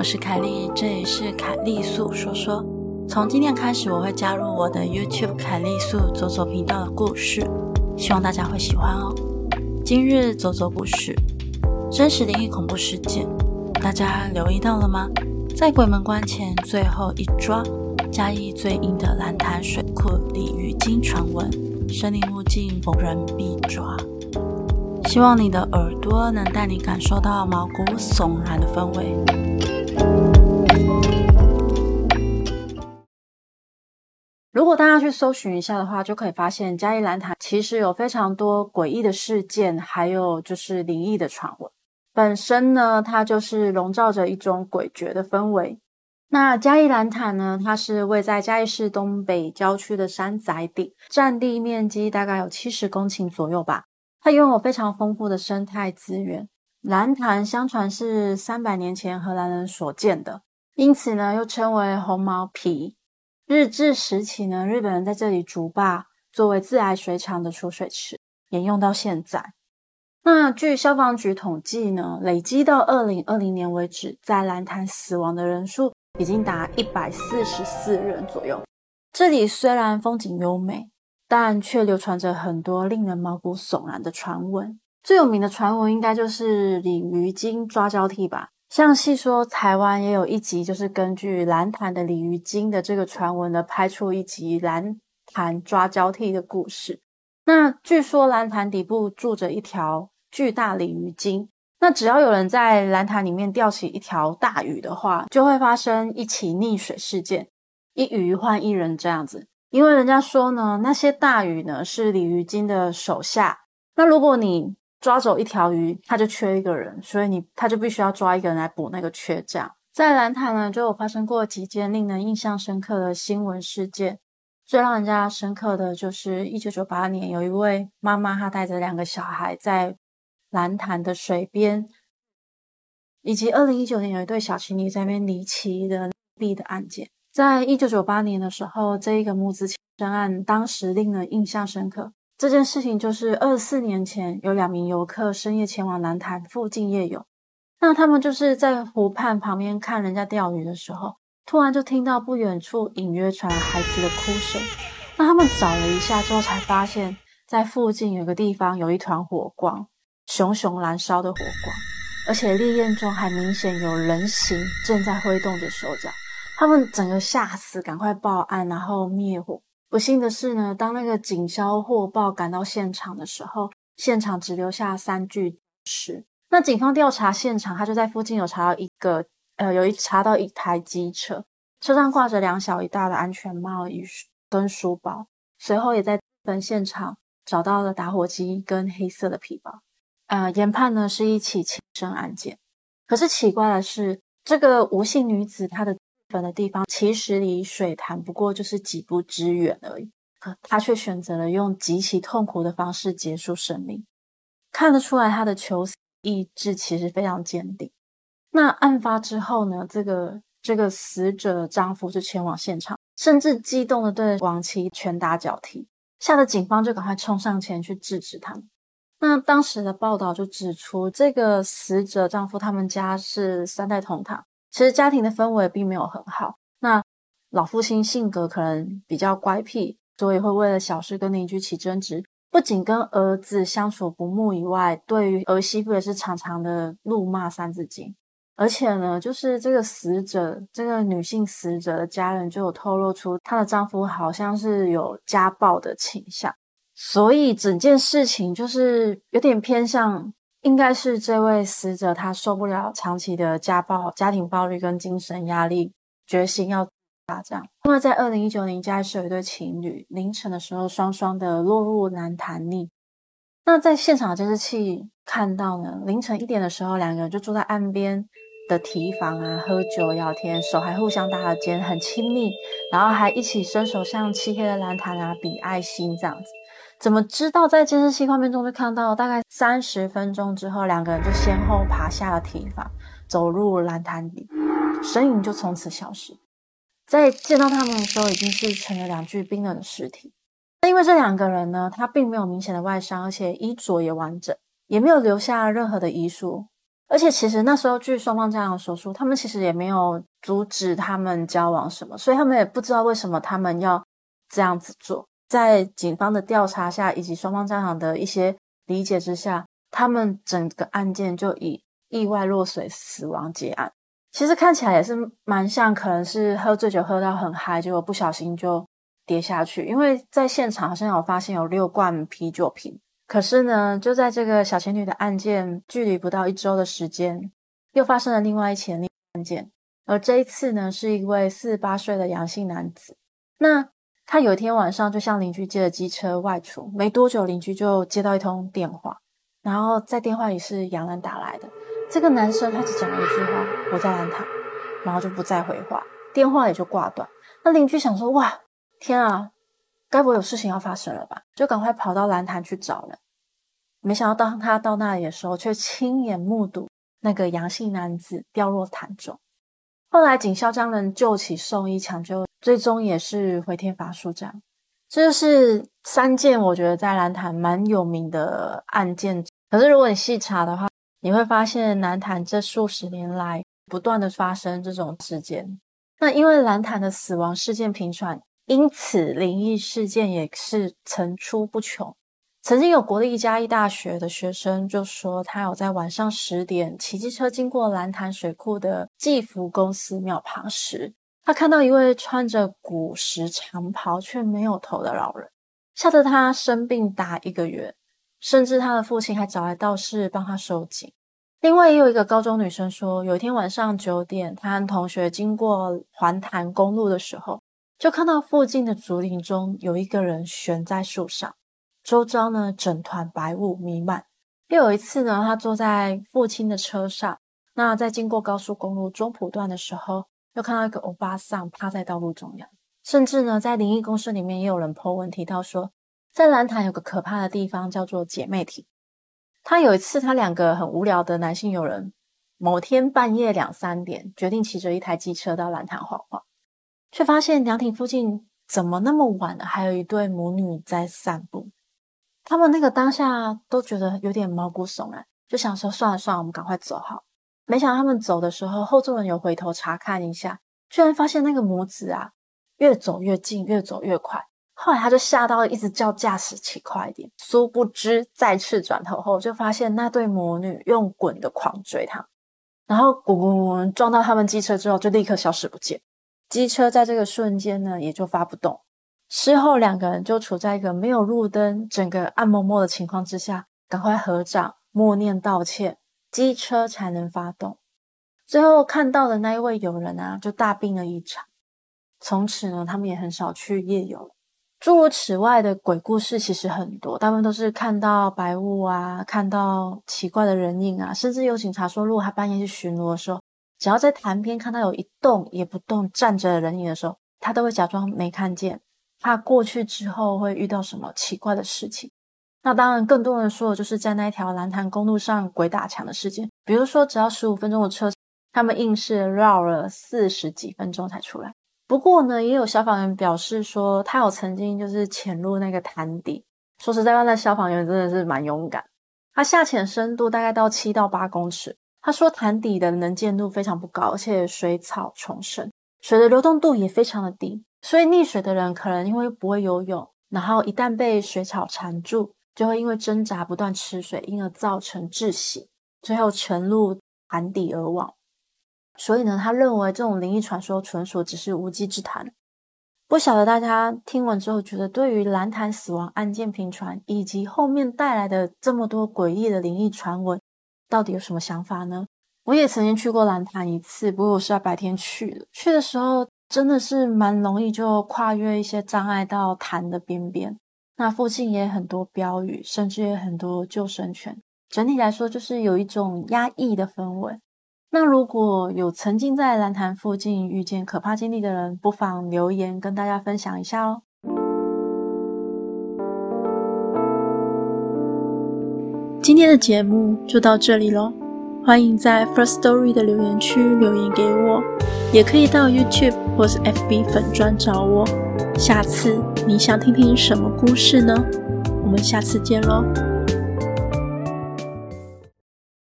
我是凯莉，这里是凯莉素说说。从今天开始，我会加入我的 YouTube 凯莉素左左频道的故事，希望大家会喜欢哦。今日左左故事，真实灵异恐怖事件，大家留意到了吗？在鬼门关前最后一抓，嘉义最阴的蓝潭水库鲤鱼精传闻，生灵勿近，逢人必抓。希望你的耳朵能带你感受到毛骨悚然的氛围。如果大家去搜寻一下的话，就可以发现嘉义兰潭其实有非常多诡异的事件，还有就是灵异的传闻。本身呢，它就是笼罩着一种诡谲的氛围。那嘉义兰潭呢，它是位在嘉义市东北郊区的山仔顶，占地面积大概有七十公顷左右吧。它拥有非常丰富的生态资源，兰潭相传是三百年前荷兰人所建的，因此呢又称为红毛皮。日治时期呢，日本人在这里筑坝，作为自来水厂的储水池，沿用到现在。那据消防局统计呢，累积到二零二零年为止，在兰潭死亡的人数已经达一百四十四人左右。这里虽然风景优美。但却流传着很多令人毛骨悚然的传闻。最有名的传闻应该就是鲤鱼精抓交替吧。像戏说台湾也有一集，就是根据兰潭的鲤鱼精的这个传闻呢，拍出一集兰潭抓交替的故事。那据说兰潭底部住着一条巨大鲤鱼精，那只要有人在兰潭里面钓起一条大鱼的话，就会发生一起溺水事件，一鱼换一人这样子。因为人家说呢，那些大鱼呢是鲤鱼精的手下。那如果你抓走一条鱼，它就缺一个人，所以你他就必须要抓一个人来补那个缺。这样，在兰潭呢就有发生过几件令人印象深刻的新闻事件。最让人家深刻的就是一九九八年，有一位妈妈她带着两个小孩在兰潭的水边，以及二零一九年有一对小情侣在那边离奇的毙的案件。在一九九八年的时候，这一个母子情深案当时令人印象深刻。这件事情就是二十四年前，有两名游客深夜前往南潭附近夜游，那他们就是在湖畔旁边看人家钓鱼的时候，突然就听到不远处隐约传来孩子的哭声。那他们找了一下之后，才发现，在附近有个地方有一团火光，熊熊燃烧的火光，而且烈焰中还明显有人形正在挥动着手脚。他们整个吓死，赶快报案，然后灭火。不幸的是呢，当那个警消货报赶到现场的时候，现场只留下三具尸。那警方调查现场，他就在附近有查到一个，呃，有一查到一台机车，车上挂着两小一大的安全帽与跟书包。随后也在本现场找到了打火机跟黑色的皮包。呃，研判呢是一起轻生案件。可是奇怪的是，这个吴姓女子她的。坟的地方其实离水潭不过就是几步之远而已，可他却选择了用极其痛苦的方式结束生命。看得出来，他的求死意志其实非常坚定。那案发之后呢，这个这个死者丈夫就前往现场，甚至激动的对亡妻拳打脚踢，吓得警方就赶快冲上前去制止他们。那当时的报道就指出，这个死者丈夫他们家是三代同堂。其实家庭的氛围并没有很好。那老父亲性格可能比较乖僻，所以会为了小事跟邻居起争执。不仅跟儿子相处不睦以外，对于儿媳妇也是常常的怒骂三字经。而且呢，就是这个死者，这个女性死者的家人就有透露出她的丈夫好像是有家暴的倾向。所以整件事情就是有点偏向。应该是这位死者，他受不了长期的家暴、家庭暴力跟精神压力，决心要打仗。因为在二零一九年，家是有一对情侣，凌晨的时候双双的落入兰潭溺。那在现场的监视器看到呢，凌晨一点的时候，两个人就坐在岸边的堤防啊，喝酒聊天，手还互相搭着肩，很亲密，然后还一起伸手向漆黑的蓝潭啊比爱心这样子。怎么知道在监视器画面中就看到，大概三十分钟之后，两个人就先后爬下了堤防，走入蓝潭里，身影就从此消失。在见到他们的时候，已经是成了两具冰冷的尸体。那因为这两个人呢，他并没有明显的外伤，而且衣着也完整，也没有留下任何的遗书。而且其实那时候据双方家长所说，他们其实也没有阻止他们交往什么，所以他们也不知道为什么他们要这样子做。在警方的调查下，以及双方家长的一些理解之下，他们整个案件就以意外落水死亡结案。其实看起来也是蛮像，可能是喝醉酒喝到很嗨，结果不小心就跌下去。因为在现场好像有发现有六罐啤酒瓶。可是呢，就在这个小情侣的案件距离不到一周的时间，又发生了另外一起案件。而这一次呢，是一位四十八岁的杨姓男子。那他有一天晚上就向邻居借了机车外出，没多久邻居就接到一通电话，然后在电话里是杨兰打来的。这个男生他只讲了一句话：“我在兰潭”，然后就不再回话，电话也就挂断。那邻居想说：“哇，天啊，该不会有事情要发生了吧？”就赶快跑到兰潭去找人。没想到当他到那里的时候，却亲眼目睹那个杨姓男子掉落潭中。后来警消将人救起送医抢救，最终也是回天乏术。这样，这就是三件我觉得在兰潭蛮有名的案件。可是如果你细查的话，你会发现，兰潭这数十年来不断的发生这种事件。那因为兰潭的死亡事件频传，因此灵异事件也是层出不穷。曾经有国立嘉义大学的学生就说，他有在晚上十点骑机车经过兰潭水库的济福公司庙旁时，他看到一位穿着古时长袍却没有头的老人，吓得他生病达一个月。甚至他的父亲还找来道士帮他收惊。另外，也有一个高中女生说，有一天晚上九点，她和同学经过环潭公路的时候，就看到附近的竹林中有一个人悬在树上，周遭呢整团白雾弥漫。又有一次呢，她坐在父亲的车上，那在经过高速公路中埔段的时候，又看到一个欧巴桑趴在道路中央。甚至呢，在灵异公司里面也有人 po 文提到说。在兰潭有个可怕的地方叫做姐妹亭。他有一次，他两个很无聊的男性友人，某天半夜两三点，决定骑着一台机车到兰潭晃晃，却发现凉亭附近怎么那么晚了，还有一对母女在散步。他们那个当下都觉得有点毛骨悚然，就想说算了算了，我们赶快走好。没想到他们走的时候，后座人有回头查看一下，居然发现那个母子啊，越走越近，越走越快。后来他就吓到，一直叫驾驶骑快一点。殊不知，再次转头后，就发现那对母女用滚的狂追他，然后滚滚滚撞到他们机车之后，就立刻消失不见。机车在这个瞬间呢，也就发不动。事后两个人就处在一个没有路灯、整个暗摸摸的情况之下，赶快合掌默念道歉，机车才能发动。最后看到的那一位友人啊，就大病了一场。从此呢，他们也很少去夜游。诸如此外的鬼故事其实很多，大部分都是看到白雾啊，看到奇怪的人影啊，甚至有警察说，如果他半夜去巡逻的时候，只要在潭边看到有一动也不动站着的人影的时候，他都会假装没看见，怕过去之后会遇到什么奇怪的事情。那当然，更多人说的就是在那条兰潭公路上鬼打墙的事件，比如说只要十五分钟的车，他们硬是绕了四十几分钟才出来。不过呢，也有消防员表示说，他有曾经就是潜入那个潭底。说实在话，那消防员真的是蛮勇敢。他下潜深度大概到七到八公尺。他说潭底的能见度非常不高，而且水草丛生，水的流动度也非常的低。所以溺水的人可能因为不会游泳，然后一旦被水草缠住，就会因为挣扎不断吃水，因而造成窒息，最后沉入潭底而亡。所以呢，他认为这种灵异传说纯属只是无稽之谈。不晓得大家听完之后，觉得对于兰潭死亡案件频传，以及后面带来的这么多诡异的灵异传闻，到底有什么想法呢？我也曾经去过兰潭一次，不过我是在白天去的。去的时候真的是蛮容易就跨越一些障碍到潭的边边。那附近也很多标语，甚至也很多救生圈。整体来说，就是有一种压抑的氛围。那如果有曾经在蓝潭附近遇见可怕经历的人，不妨留言跟大家分享一下哦。今天的节目就到这里喽，欢迎在 First Story 的留言区留言给我，也可以到 YouTube 或是 FB 粉专找我。下次你想听听什么故事呢？我们下次见喽。